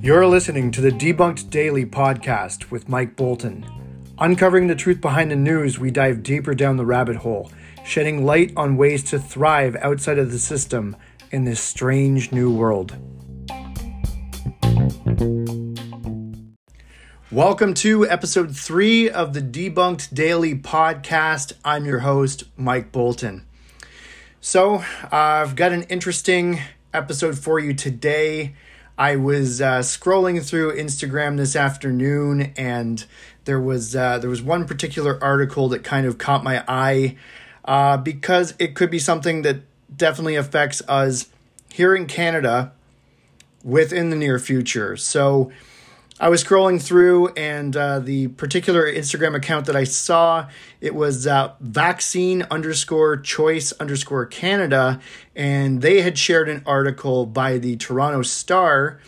You're listening to the Debunked Daily podcast with Mike Bolton. Uncovering the truth behind the news, we dive deeper down the rabbit hole, shedding light on ways to thrive outside of the system in this strange new world. Welcome to episode three of the Debunked Daily podcast. I'm your host, Mike Bolton. So, uh, I've got an interesting episode for you today. I was uh, scrolling through Instagram this afternoon, and there was uh, there was one particular article that kind of caught my eye uh, because it could be something that definitely affects us here in Canada within the near future. So I was scrolling through, and uh, the particular Instagram account that I saw it was uh, vaccine underscore choice underscore Canada, and they had shared an article by the Toronto Star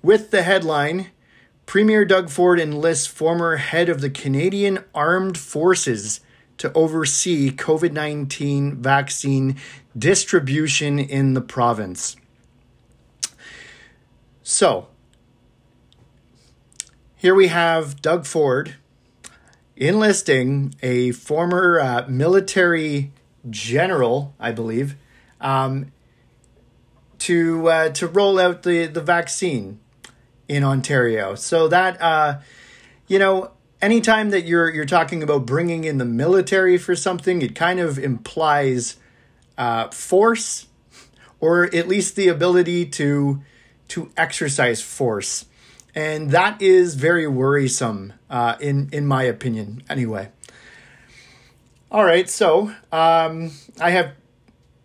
with the headline. Premier Doug Ford enlists former head of the Canadian Armed Forces to oversee COVID 19 vaccine distribution in the province. So, here we have Doug Ford enlisting a former uh, military general, I believe, um, to uh, to roll out the the vaccine in Ontario. So that uh, you know, anytime that you're you're talking about bringing in the military for something, it kind of implies uh, force, or at least the ability to to exercise force and that is very worrisome, uh, in in my opinion. Anyway. All right, so um, I have,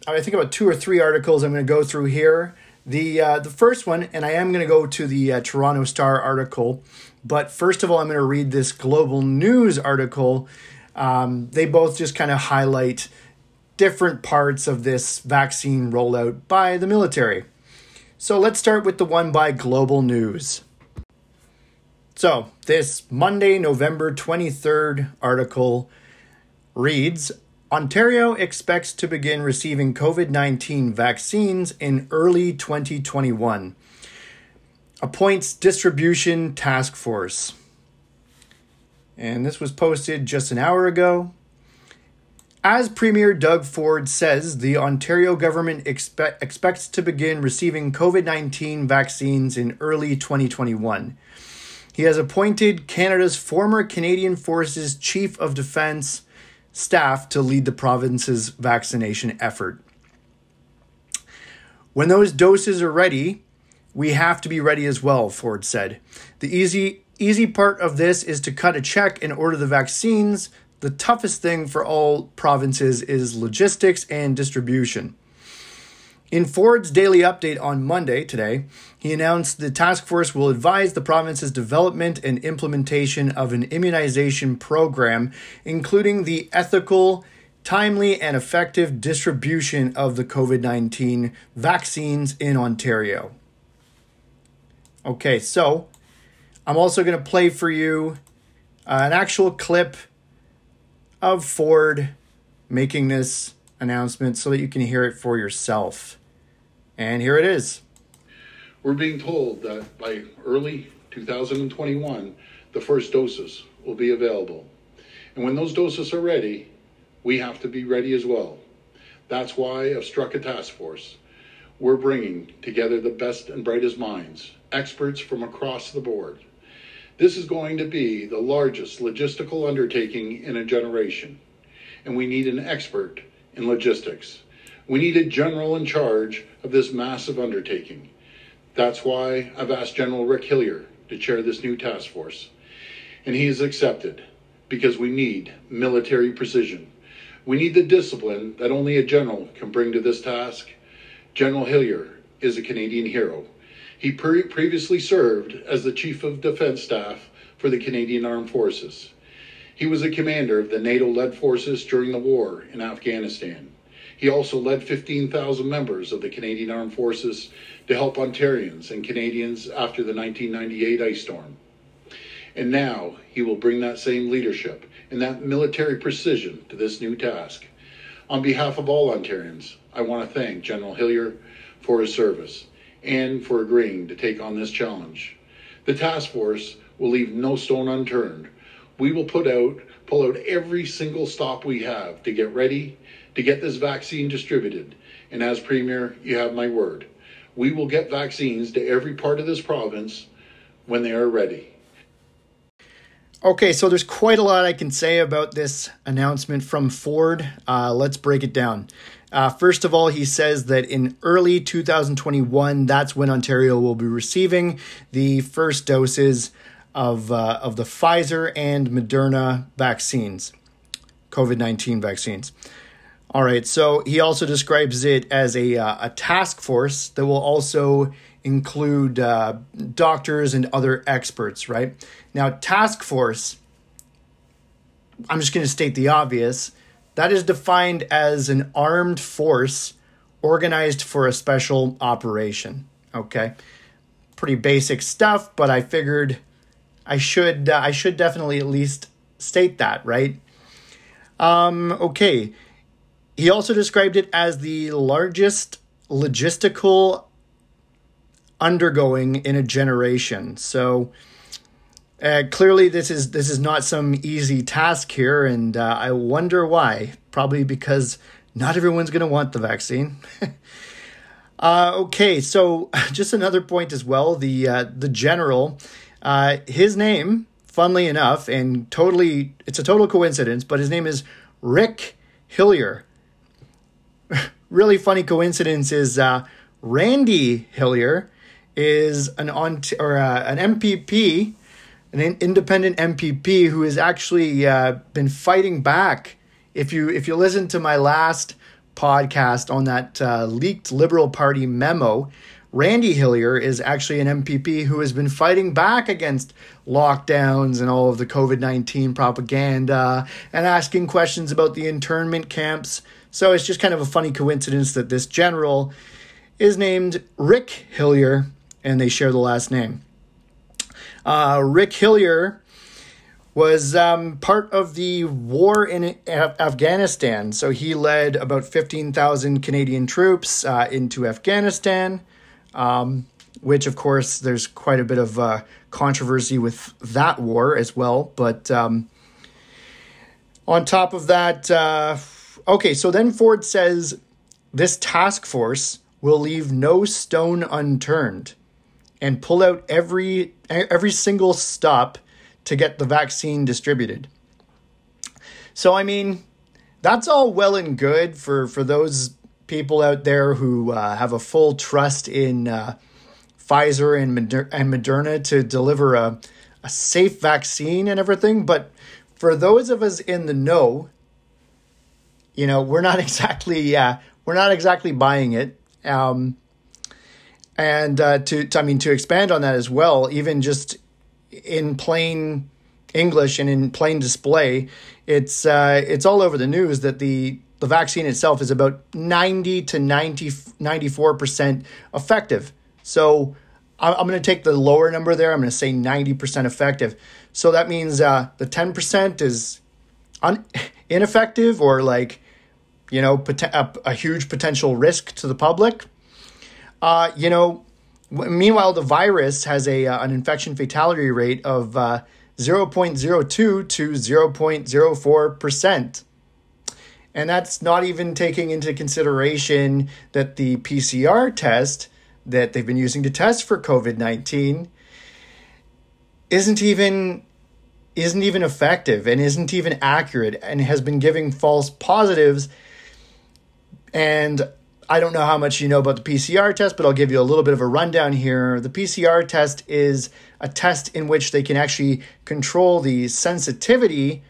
I think about two or three articles I'm going to go through here. The uh, the first one, and I am going to go to the uh, Toronto Star article, but first of all, I'm going to read this Global News article. Um, they both just kind of highlight different parts of this vaccine rollout by the military. So let's start with the one by Global News. So, this Monday, November 23rd article reads Ontario expects to begin receiving COVID 19 vaccines in early 2021. Appoints distribution task force. And this was posted just an hour ago. As Premier Doug Ford says, the Ontario government expe- expects to begin receiving COVID 19 vaccines in early 2021. He has appointed Canada's former Canadian Forces Chief of Defence staff to lead the province's vaccination effort. When those doses are ready, we have to be ready as well, Ford said. The easy easy part of this is to cut a check and order the vaccines. The toughest thing for all provinces is logistics and distribution. In Ford's daily update on Monday, today, he announced the task force will advise the province's development and implementation of an immunization program, including the ethical, timely, and effective distribution of the COVID 19 vaccines in Ontario. Okay, so I'm also going to play for you uh, an actual clip of Ford making this announcement so that you can hear it for yourself. And here it is. We're being told that by early 2021, the first doses will be available. And when those doses are ready, we have to be ready as well. That's why I've struck a task force. We're bringing together the best and brightest minds, experts from across the board. This is going to be the largest logistical undertaking in a generation, and we need an expert in logistics. We need a general in charge of this massive undertaking. That's why I've asked General Rick Hillier to chair this new task force. And he has accepted because we need military precision. We need the discipline that only a general can bring to this task. General Hillier is a Canadian hero. He pre- previously served as the Chief of Defense Staff for the Canadian Armed Forces. He was a commander of the NATO led forces during the war in Afghanistan. He also led 15,000 members of the Canadian Armed Forces to help Ontarians and Canadians after the 1998 ice storm. And now he will bring that same leadership and that military precision to this new task. On behalf of all Ontarians, I want to thank General Hillier for his service and for agreeing to take on this challenge. The task force will leave no stone unturned. We will put out pull out every single stop we have to get ready to get this vaccine distributed. And as Premier, you have my word. We will get vaccines to every part of this province when they are ready. Okay, so there's quite a lot I can say about this announcement from Ford. Uh, let's break it down. Uh, first of all, he says that in early 2021, that's when Ontario will be receiving the first doses of, uh, of the Pfizer and Moderna vaccines, COVID 19 vaccines. All right, so he also describes it as a, uh, a task force that will also include uh, doctors and other experts, right? Now, task force, I'm just going to state the obvious, that is defined as an armed force organized for a special operation, okay? Pretty basic stuff, but I figured I should uh, I should definitely at least state that, right? Um, okay. He also described it as the largest logistical undergoing in a generation. So uh, clearly, this is this is not some easy task here, and uh, I wonder why. Probably because not everyone's going to want the vaccine. uh, okay, so just another point as well. The uh, the general uh, his name, funnily enough, and totally, it's a total coincidence, but his name is Rick Hillier. really funny coincidence is uh, Randy Hillier is an on or uh, an MPP, an independent MPP who has actually uh, been fighting back. If you if you listen to my last podcast on that uh, leaked Liberal Party memo, Randy Hillier is actually an MPP who has been fighting back against lockdowns and all of the COVID 19 propaganda and asking questions about the internment camps. So it's just kind of a funny coincidence that this general is named Rick Hillier and they share the last name. Uh, Rick Hillier was um, part of the war in Afghanistan. So he led about 15,000 Canadian troops uh, into Afghanistan um, which of course there's quite a bit of uh, controversy with that war as well. But um, on top of that, uh, okay, so then Ford says this task force will leave no stone unturned and pull out every every single stop to get the vaccine distributed. So I mean, that's all well and good for for those people out there who uh, have a full trust in uh, Pfizer and, Moder- and Moderna to deliver a, a safe vaccine and everything. But for those of us in the know, you know, we're not exactly uh, we're not exactly buying it. Um, and uh, to, to I mean to expand on that as well, even just in plain English and in plain display, it's uh, it's all over the news that the the vaccine itself is about 90 to 90, 94% effective. So I'm going to take the lower number there. I'm going to say 90% effective. So that means uh, the 10% is un- ineffective or like, you know, a, a, huge potential risk to the public. Uh, you know, meanwhile, the virus has a uh, an infection fatality rate of uh, 0.02 to 0.04%. And that's not even taking into consideration that the PCR test that they've been using to test for COVID 19 isn't even isn't even effective and isn't even accurate and has been giving false positives and I don't know how much you know about the PCR test, but I'll give you a little bit of a rundown here. The PCR test is a test in which they can actually control the sensitivity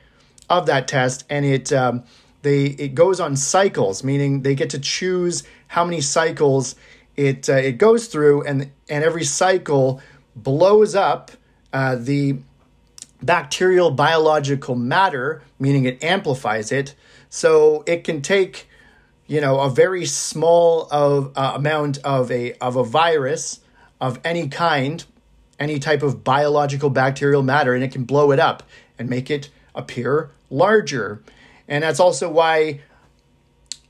of that test, and it um, they it goes on cycles, meaning they get to choose how many cycles it uh, it goes through, and and every cycle blows up uh, the bacterial biological matter, meaning it amplifies it. So it can take, you know, a very small of uh, amount of a of a virus of any kind, any type of biological bacterial matter, and it can blow it up and make it appear larger. And that's also why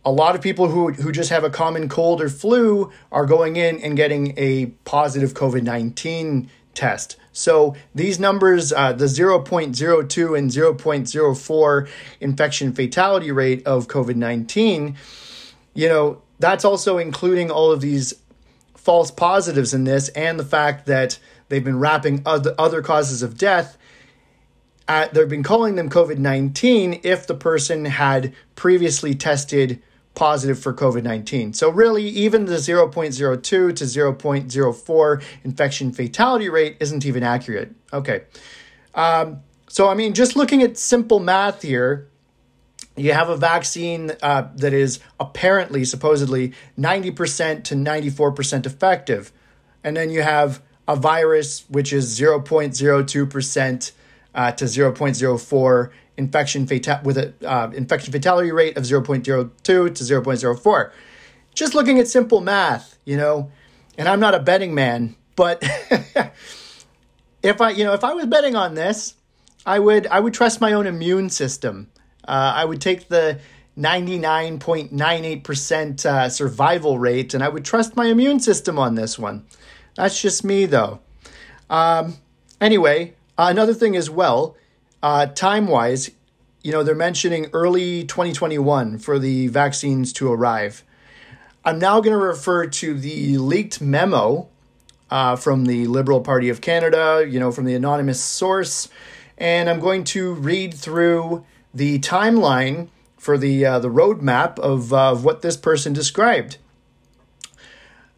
a lot of people who, who just have a common cold or flu are going in and getting a positive COVID 19 test. So these numbers, uh, the 0.02 and 0.04 infection fatality rate of COVID 19, you know, that's also including all of these false positives in this and the fact that they've been wrapping other, other causes of death. At, they've been calling them COVID 19 if the person had previously tested positive for COVID 19. So, really, even the 0.02 to 0.04 infection fatality rate isn't even accurate. Okay. Um, so, I mean, just looking at simple math here, you have a vaccine uh, that is apparently, supposedly, 90% to 94% effective. And then you have a virus which is 0.02% uh, to 0.04 infection fata- with an uh, infection fatality rate of 0.02 to 0.04. Just looking at simple math, you know, and I'm not a betting man, but if I, you know, if I was betting on this, I would I would trust my own immune system. Uh, I would take the 99.98% uh, survival rate and I would trust my immune system on this one. That's just me, though. Um, anyway, another thing as well uh, time wise, you know, they're mentioning early 2021 for the vaccines to arrive. I'm now going to refer to the leaked memo uh, from the Liberal Party of Canada, you know, from the anonymous source, and I'm going to read through the timeline for the uh, the roadmap of, uh, of what this person described.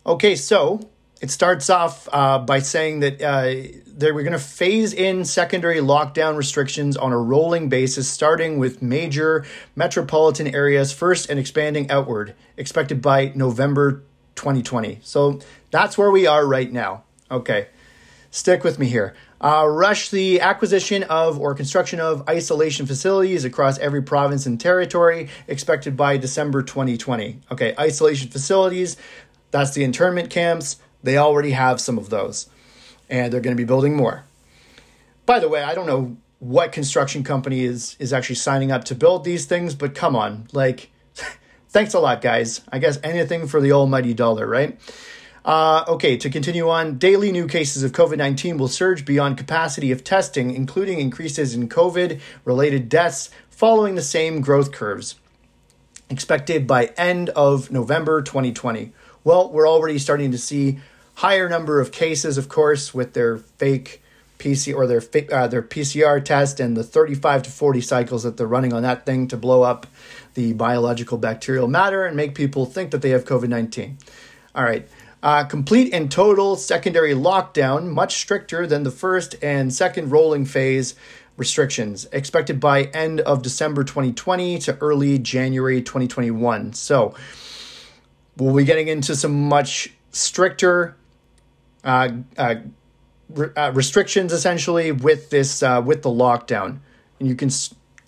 Okay, so it starts off uh, by saying that uh, they were going to phase in secondary lockdown restrictions on a rolling basis, starting with major metropolitan areas first and expanding outward, expected by November 2020. So that's where we are right now. Okay, stick with me here. Uh, rush the acquisition of or construction of isolation facilities across every province and territory, expected by December 2020. Okay, isolation facilities, that's the internment camps they already have some of those, and they're going to be building more. By the way, I don't know what construction company is is actually signing up to build these things, but come on, like, thanks a lot, guys. I guess anything for the almighty dollar, right? Uh, okay, to continue on, daily new cases of COVID 19 will surge beyond capacity of testing, including increases in COVID related deaths following the same growth curves. Expected by end of November 2020. Well, we're already starting to see higher number of cases, of course, with their fake PC or their uh, their PCR test and the 35 to 40 cycles that they're running on that thing to blow up the biological bacterial matter and make people think that they have COVID 19. All right. Uh, complete and total secondary lockdown, much stricter than the first and second rolling phase restrictions, expected by end of December 2020 to early January 2021. So, we'll be getting into some much stricter uh, uh, uh, restrictions essentially with this uh, with the lockdown, and you can.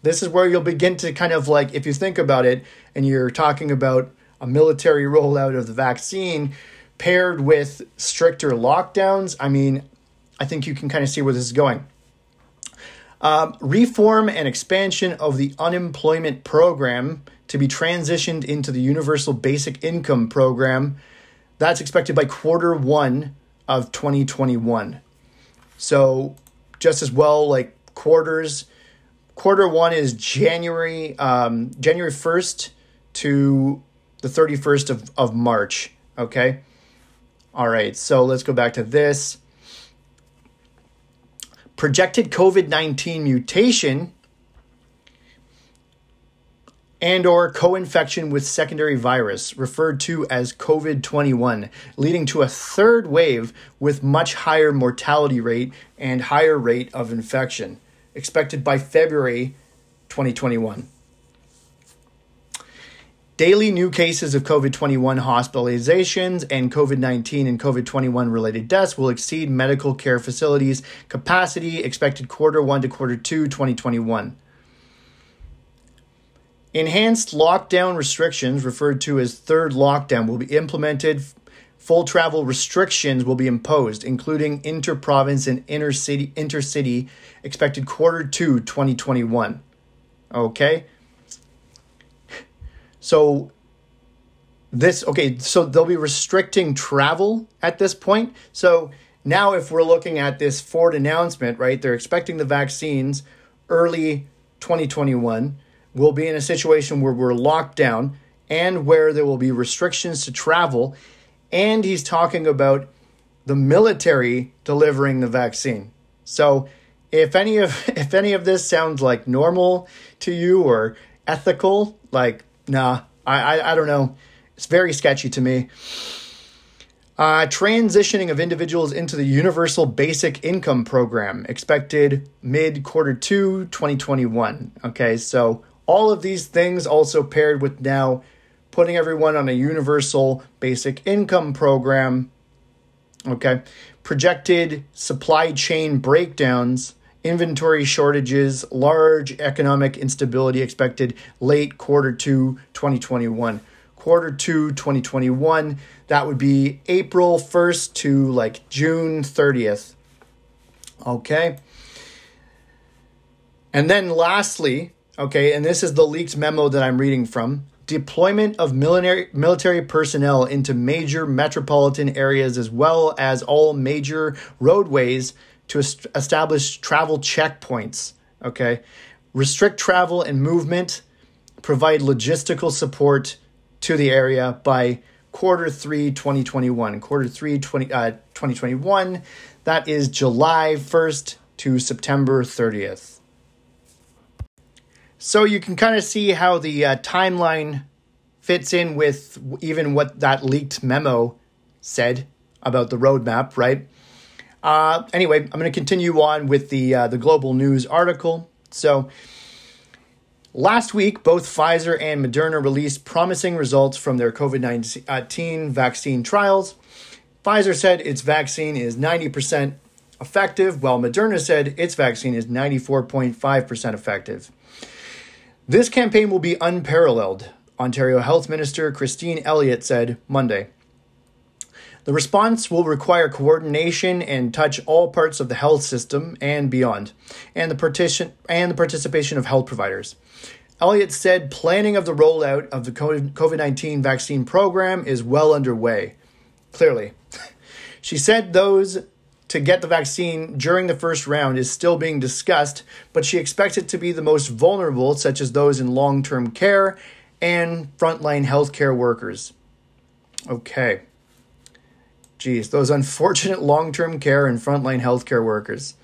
This is where you'll begin to kind of like if you think about it, and you're talking about a military rollout of the vaccine paired with stricter lockdowns. I mean, I think you can kind of see where this is going. Um, reform and expansion of the unemployment program to be transitioned into the universal basic income program. That's expected by quarter one of 2021. So just as well, like quarters, quarter one is January um, January 1st to the 31st of, of March. Okay. All right. So let's go back to this. Projected COVID 19 mutation and or co-infection with secondary virus referred to as COVID-21 leading to a third wave with much higher mortality rate and higher rate of infection expected by February 2021 Daily new cases of COVID 21 hospitalizations and COVID 19 and COVID 21 related deaths will exceed medical care facilities capacity expected quarter one to quarter two 2021. Enhanced lockdown restrictions, referred to as third lockdown, will be implemented. Full travel restrictions will be imposed, including inter-province and intercity, intercity, expected quarter two 2021. Okay? So this okay so they'll be restricting travel at this point so now if we're looking at this ford announcement right they're expecting the vaccines early 2021 we'll be in a situation where we're locked down and where there will be restrictions to travel and he's talking about the military delivering the vaccine so if any of if any of this sounds like normal to you or ethical like nah i i, I don't know it's very sketchy to me. Uh, transitioning of individuals into the Universal Basic Income Program expected mid quarter two 2021. Okay, so all of these things also paired with now putting everyone on a Universal Basic Income Program. Okay, projected supply chain breakdowns, inventory shortages, large economic instability expected late quarter two 2021 quarter two 2021. That would be April 1st to like June 30th. Okay. And then lastly, okay, and this is the leaked memo that I'm reading from deployment of military, military personnel into major metropolitan areas as well as all major roadways to est- establish travel checkpoints. Okay. Restrict travel and movement, provide logistical support to the area by quarter three 2021. Quarter three 20, uh, 2021, that is July 1st to September 30th. So you can kind of see how the uh, timeline fits in with even what that leaked memo said about the roadmap, right? Uh, anyway, I'm going to continue on with the uh, the global news article. So Last week, both Pfizer and Moderna released promising results from their COVID 19 vaccine trials. Pfizer said its vaccine is 90% effective, while Moderna said its vaccine is 94.5% effective. This campaign will be unparalleled, Ontario Health Minister Christine Elliott said Monday. The response will require coordination and touch all parts of the health system and beyond, and the, partition, and the participation of health providers. Elliott said planning of the rollout of the COVID 19 vaccine program is well underway. Clearly. She said those to get the vaccine during the first round is still being discussed, but she expects it to be the most vulnerable, such as those in long term care and frontline healthcare workers. Okay. Geez, those unfortunate long term care and frontline healthcare workers.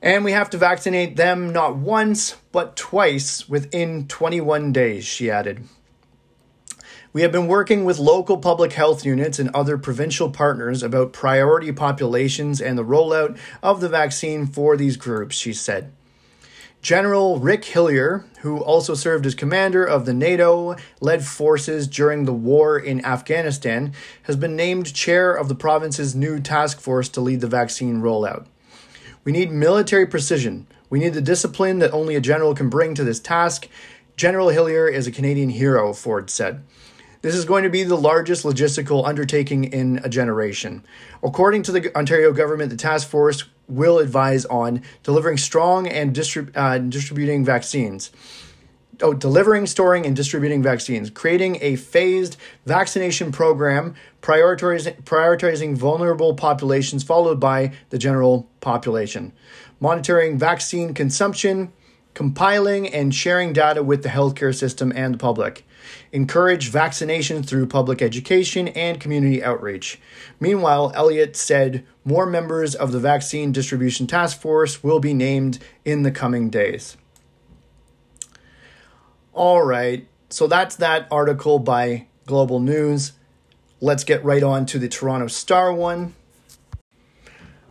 And we have to vaccinate them not once, but twice within 21 days, she added. We have been working with local public health units and other provincial partners about priority populations and the rollout of the vaccine for these groups, she said. General Rick Hillier, who also served as commander of the NATO led forces during the war in Afghanistan, has been named chair of the province's new task force to lead the vaccine rollout. We need military precision. We need the discipline that only a general can bring to this task. General Hillier is a Canadian hero, Ford said. This is going to be the largest logistical undertaking in a generation. According to the Ontario government, the task force will advise on delivering strong and distrib- uh, distributing vaccines. Oh, delivering, storing, and distributing vaccines, creating a phased vaccination program, prioritizing, prioritizing vulnerable populations, followed by the general population, monitoring vaccine consumption, compiling and sharing data with the healthcare system and the public, encourage vaccination through public education and community outreach. Meanwhile, Elliott said more members of the vaccine distribution task force will be named in the coming days. All right, so that's that article by Global News. Let's get right on to the Toronto Star one.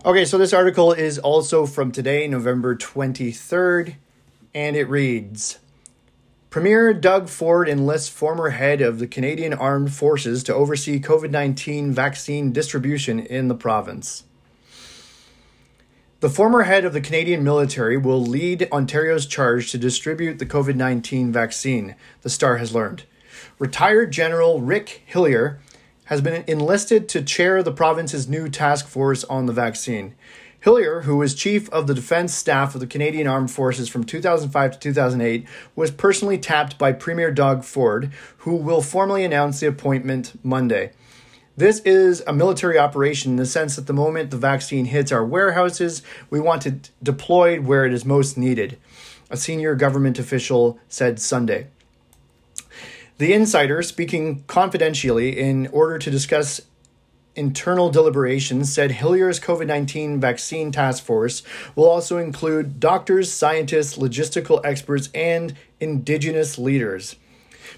Okay, so this article is also from today, November 23rd, and it reads Premier Doug Ford enlists former head of the Canadian Armed Forces to oversee COVID 19 vaccine distribution in the province. The former head of the Canadian military will lead Ontario's charge to distribute the COVID 19 vaccine, the Star has learned. Retired General Rick Hillier has been enlisted to chair the province's new task force on the vaccine. Hillier, who was chief of the defense staff of the Canadian Armed Forces from 2005 to 2008, was personally tapped by Premier Doug Ford, who will formally announce the appointment Monday. This is a military operation in the sense that the moment the vaccine hits our warehouses, we want it deployed where it is most needed, a senior government official said Sunday. The insider, speaking confidentially in order to discuss internal deliberations said Hillier's COVID 19 vaccine task force will also include doctors, scientists, logistical experts, and Indigenous leaders.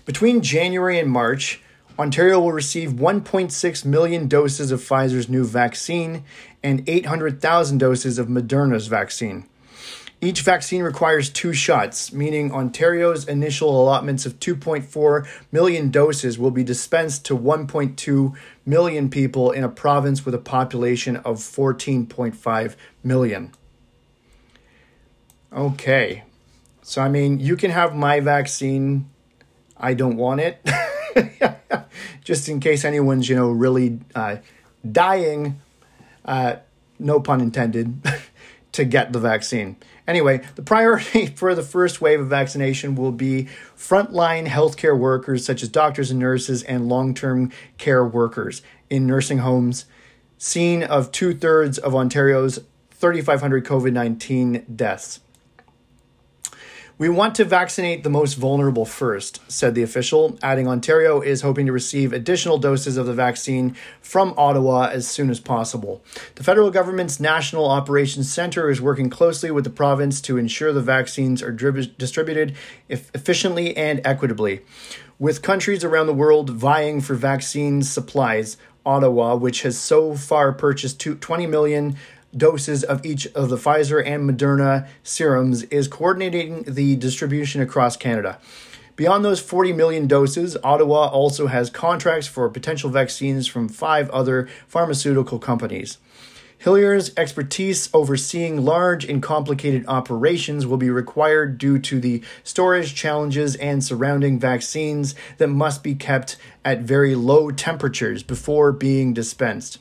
Between January and March, Ontario will receive 1.6 million doses of Pfizer's new vaccine and 800,000 doses of Moderna's vaccine. Each vaccine requires two shots, meaning Ontario's initial allotments of 2.4 million doses will be dispensed to 1.2 million people in a province with a population of 14.5 million. Okay. So, I mean, you can have my vaccine. I don't want it. Just in case anyone's, you know, really uh, dying, uh, no pun intended, to get the vaccine. Anyway, the priority for the first wave of vaccination will be frontline healthcare workers such as doctors and nurses and long term care workers in nursing homes, scene of two thirds of Ontario's 3,500 COVID 19 deaths. We want to vaccinate the most vulnerable first, said the official, adding Ontario is hoping to receive additional doses of the vaccine from Ottawa as soon as possible. The federal government's National Operations Center is working closely with the province to ensure the vaccines are distributed efficiently and equitably. With countries around the world vying for vaccine supplies, Ottawa, which has so far purchased 20 million doses of each of the Pfizer and Moderna serums is coordinating the distribution across Canada. Beyond those 40 million doses, Ottawa also has contracts for potential vaccines from five other pharmaceutical companies. Hillier's expertise overseeing large and complicated operations will be required due to the storage challenges and surrounding vaccines that must be kept at very low temperatures before being dispensed.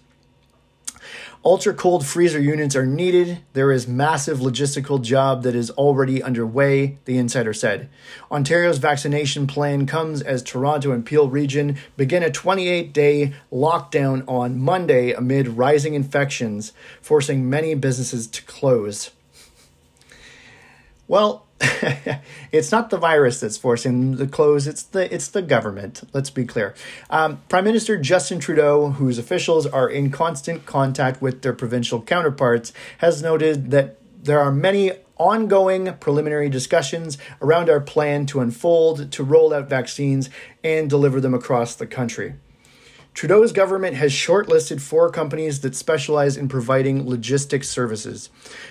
Ultra cold freezer units are needed. There is massive logistical job that is already underway, the insider said. Ontario's vaccination plan comes as Toronto and Peel region begin a 28-day lockdown on Monday amid rising infections, forcing many businesses to close. Well, it's not the virus that's forcing the close; it's the it's the government. Let's be clear. Um, Prime Minister Justin Trudeau, whose officials are in constant contact with their provincial counterparts, has noted that there are many ongoing preliminary discussions around our plan to unfold to roll out vaccines and deliver them across the country. Trudeau's government has shortlisted four companies that specialize in providing logistics services.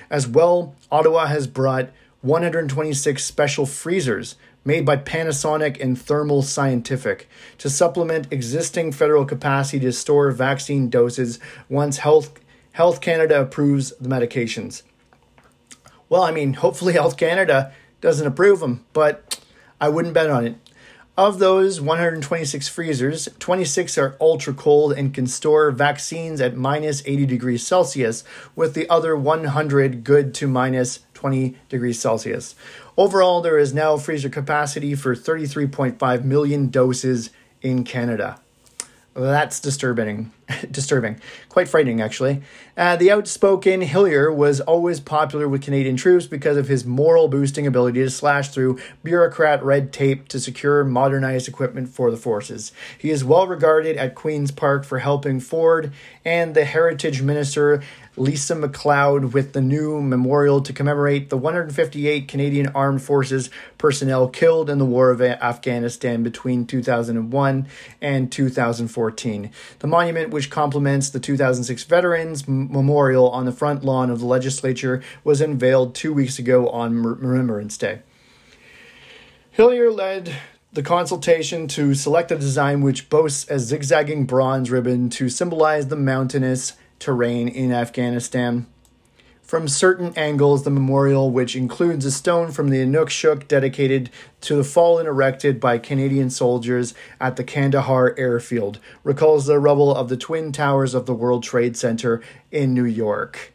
As well, Ottawa has brought 126 special freezers made by Panasonic and Thermo Scientific to supplement existing federal capacity to store vaccine doses once Health, Health Canada approves the medications. Well, I mean, hopefully Health Canada doesn't approve them, but I wouldn't bet on it. Of those 126 freezers, 26 are ultra cold and can store vaccines at minus 80 degrees Celsius, with the other 100 good to minus 20 degrees Celsius. Overall, there is now freezer capacity for 33.5 million doses in Canada. That's disturbing. disturbing. Quite frightening, actually. Uh, the outspoken Hillier was always popular with Canadian troops because of his moral boosting ability to slash through bureaucrat red tape to secure modernized equipment for the forces. He is well regarded at Queen's Park for helping Ford and the Heritage Minister Lisa MacLeod with the new memorial to commemorate the 158 Canadian Armed Forces personnel killed in the War of Afghanistan between 2001 and 2014. The monument, which complements the 2006 Veterans Memorial on the front lawn of the legislature, was unveiled two weeks ago on Remembrance Day. Hillier led the consultation to select a design which boasts a zigzagging bronze ribbon to symbolize the mountainous terrain in Afghanistan. From certain angles, the memorial, which includes a stone from the Inukshuk dedicated to the fallen erected by Canadian soldiers at the Kandahar airfield, recalls the rubble of the Twin Towers of the World Trade Center in New York.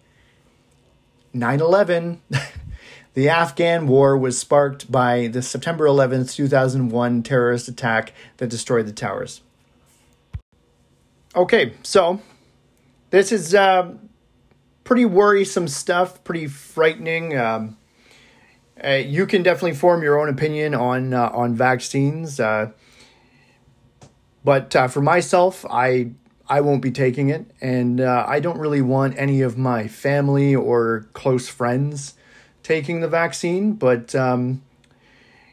9 11. the Afghan war was sparked by the September 11th, 2001 terrorist attack that destroyed the towers. Okay, so this is uh, pretty worrisome stuff, pretty frightening. Um, uh, you can definitely form your own opinion on uh, on vaccines, uh, but uh, for myself, I I won't be taking it, and uh, I don't really want any of my family or close friends taking the vaccine. But um,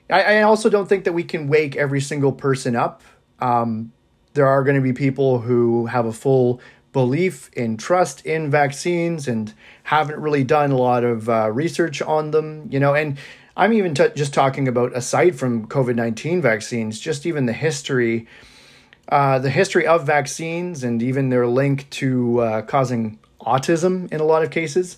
I, I, also don't think that we can wake every single person up. Um, there are going to be people who have a full belief in trust in vaccines and haven't really done a lot of uh, research on them, you know, and I'm even t- just talking about aside from COVID 19 vaccines, just even the history uh, the history of vaccines and even their link to uh, causing autism in a lot of cases.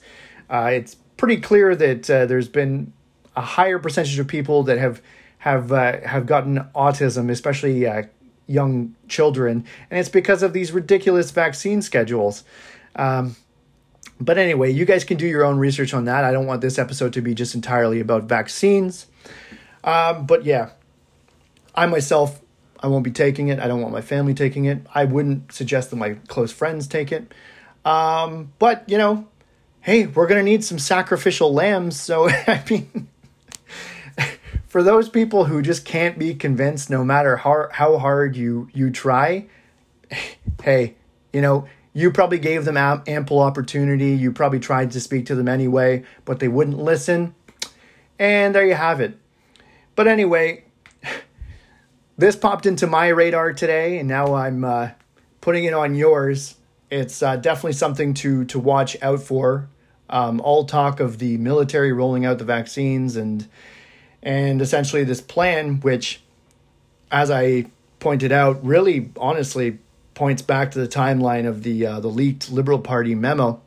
Uh, it's pretty clear that uh, there's been a higher percentage of people that have have uh, have gotten autism, especially young children, and it's because of these ridiculous vaccine schedules. Um, but anyway, you guys can do your own research on that. I don't want this episode to be just entirely about vaccines. Um, but yeah, I myself I won't be taking it. I don't want my family taking it. I wouldn't suggest that my close friends take it. Um, but, you know, hey, we're to need some sacrificial lambs. So, I mean, for those people who just can't be convinced no matter how, how hard you, you try, hey, you know, you probably gave them ample opportunity. You probably tried to speak to them anyway, but they wouldn't listen. And there you have it. But anyway, this popped into my radar today, and now I'm uh, putting it on yours. It's uh, definitely something to to watch out for. Um, all talk of the military rolling out the vaccines and and essentially this plan, which, as I pointed out, really honestly points back to the timeline of the uh, the leaked Liberal Party memo.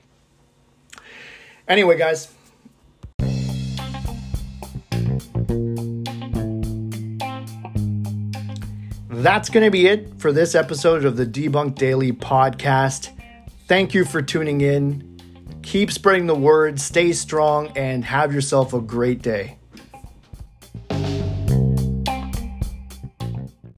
Anyway, guys, that's going to be it for this episode of the Debunk Daily podcast. Thank you for tuning in. Keep spreading the word, stay strong, and have yourself a great day.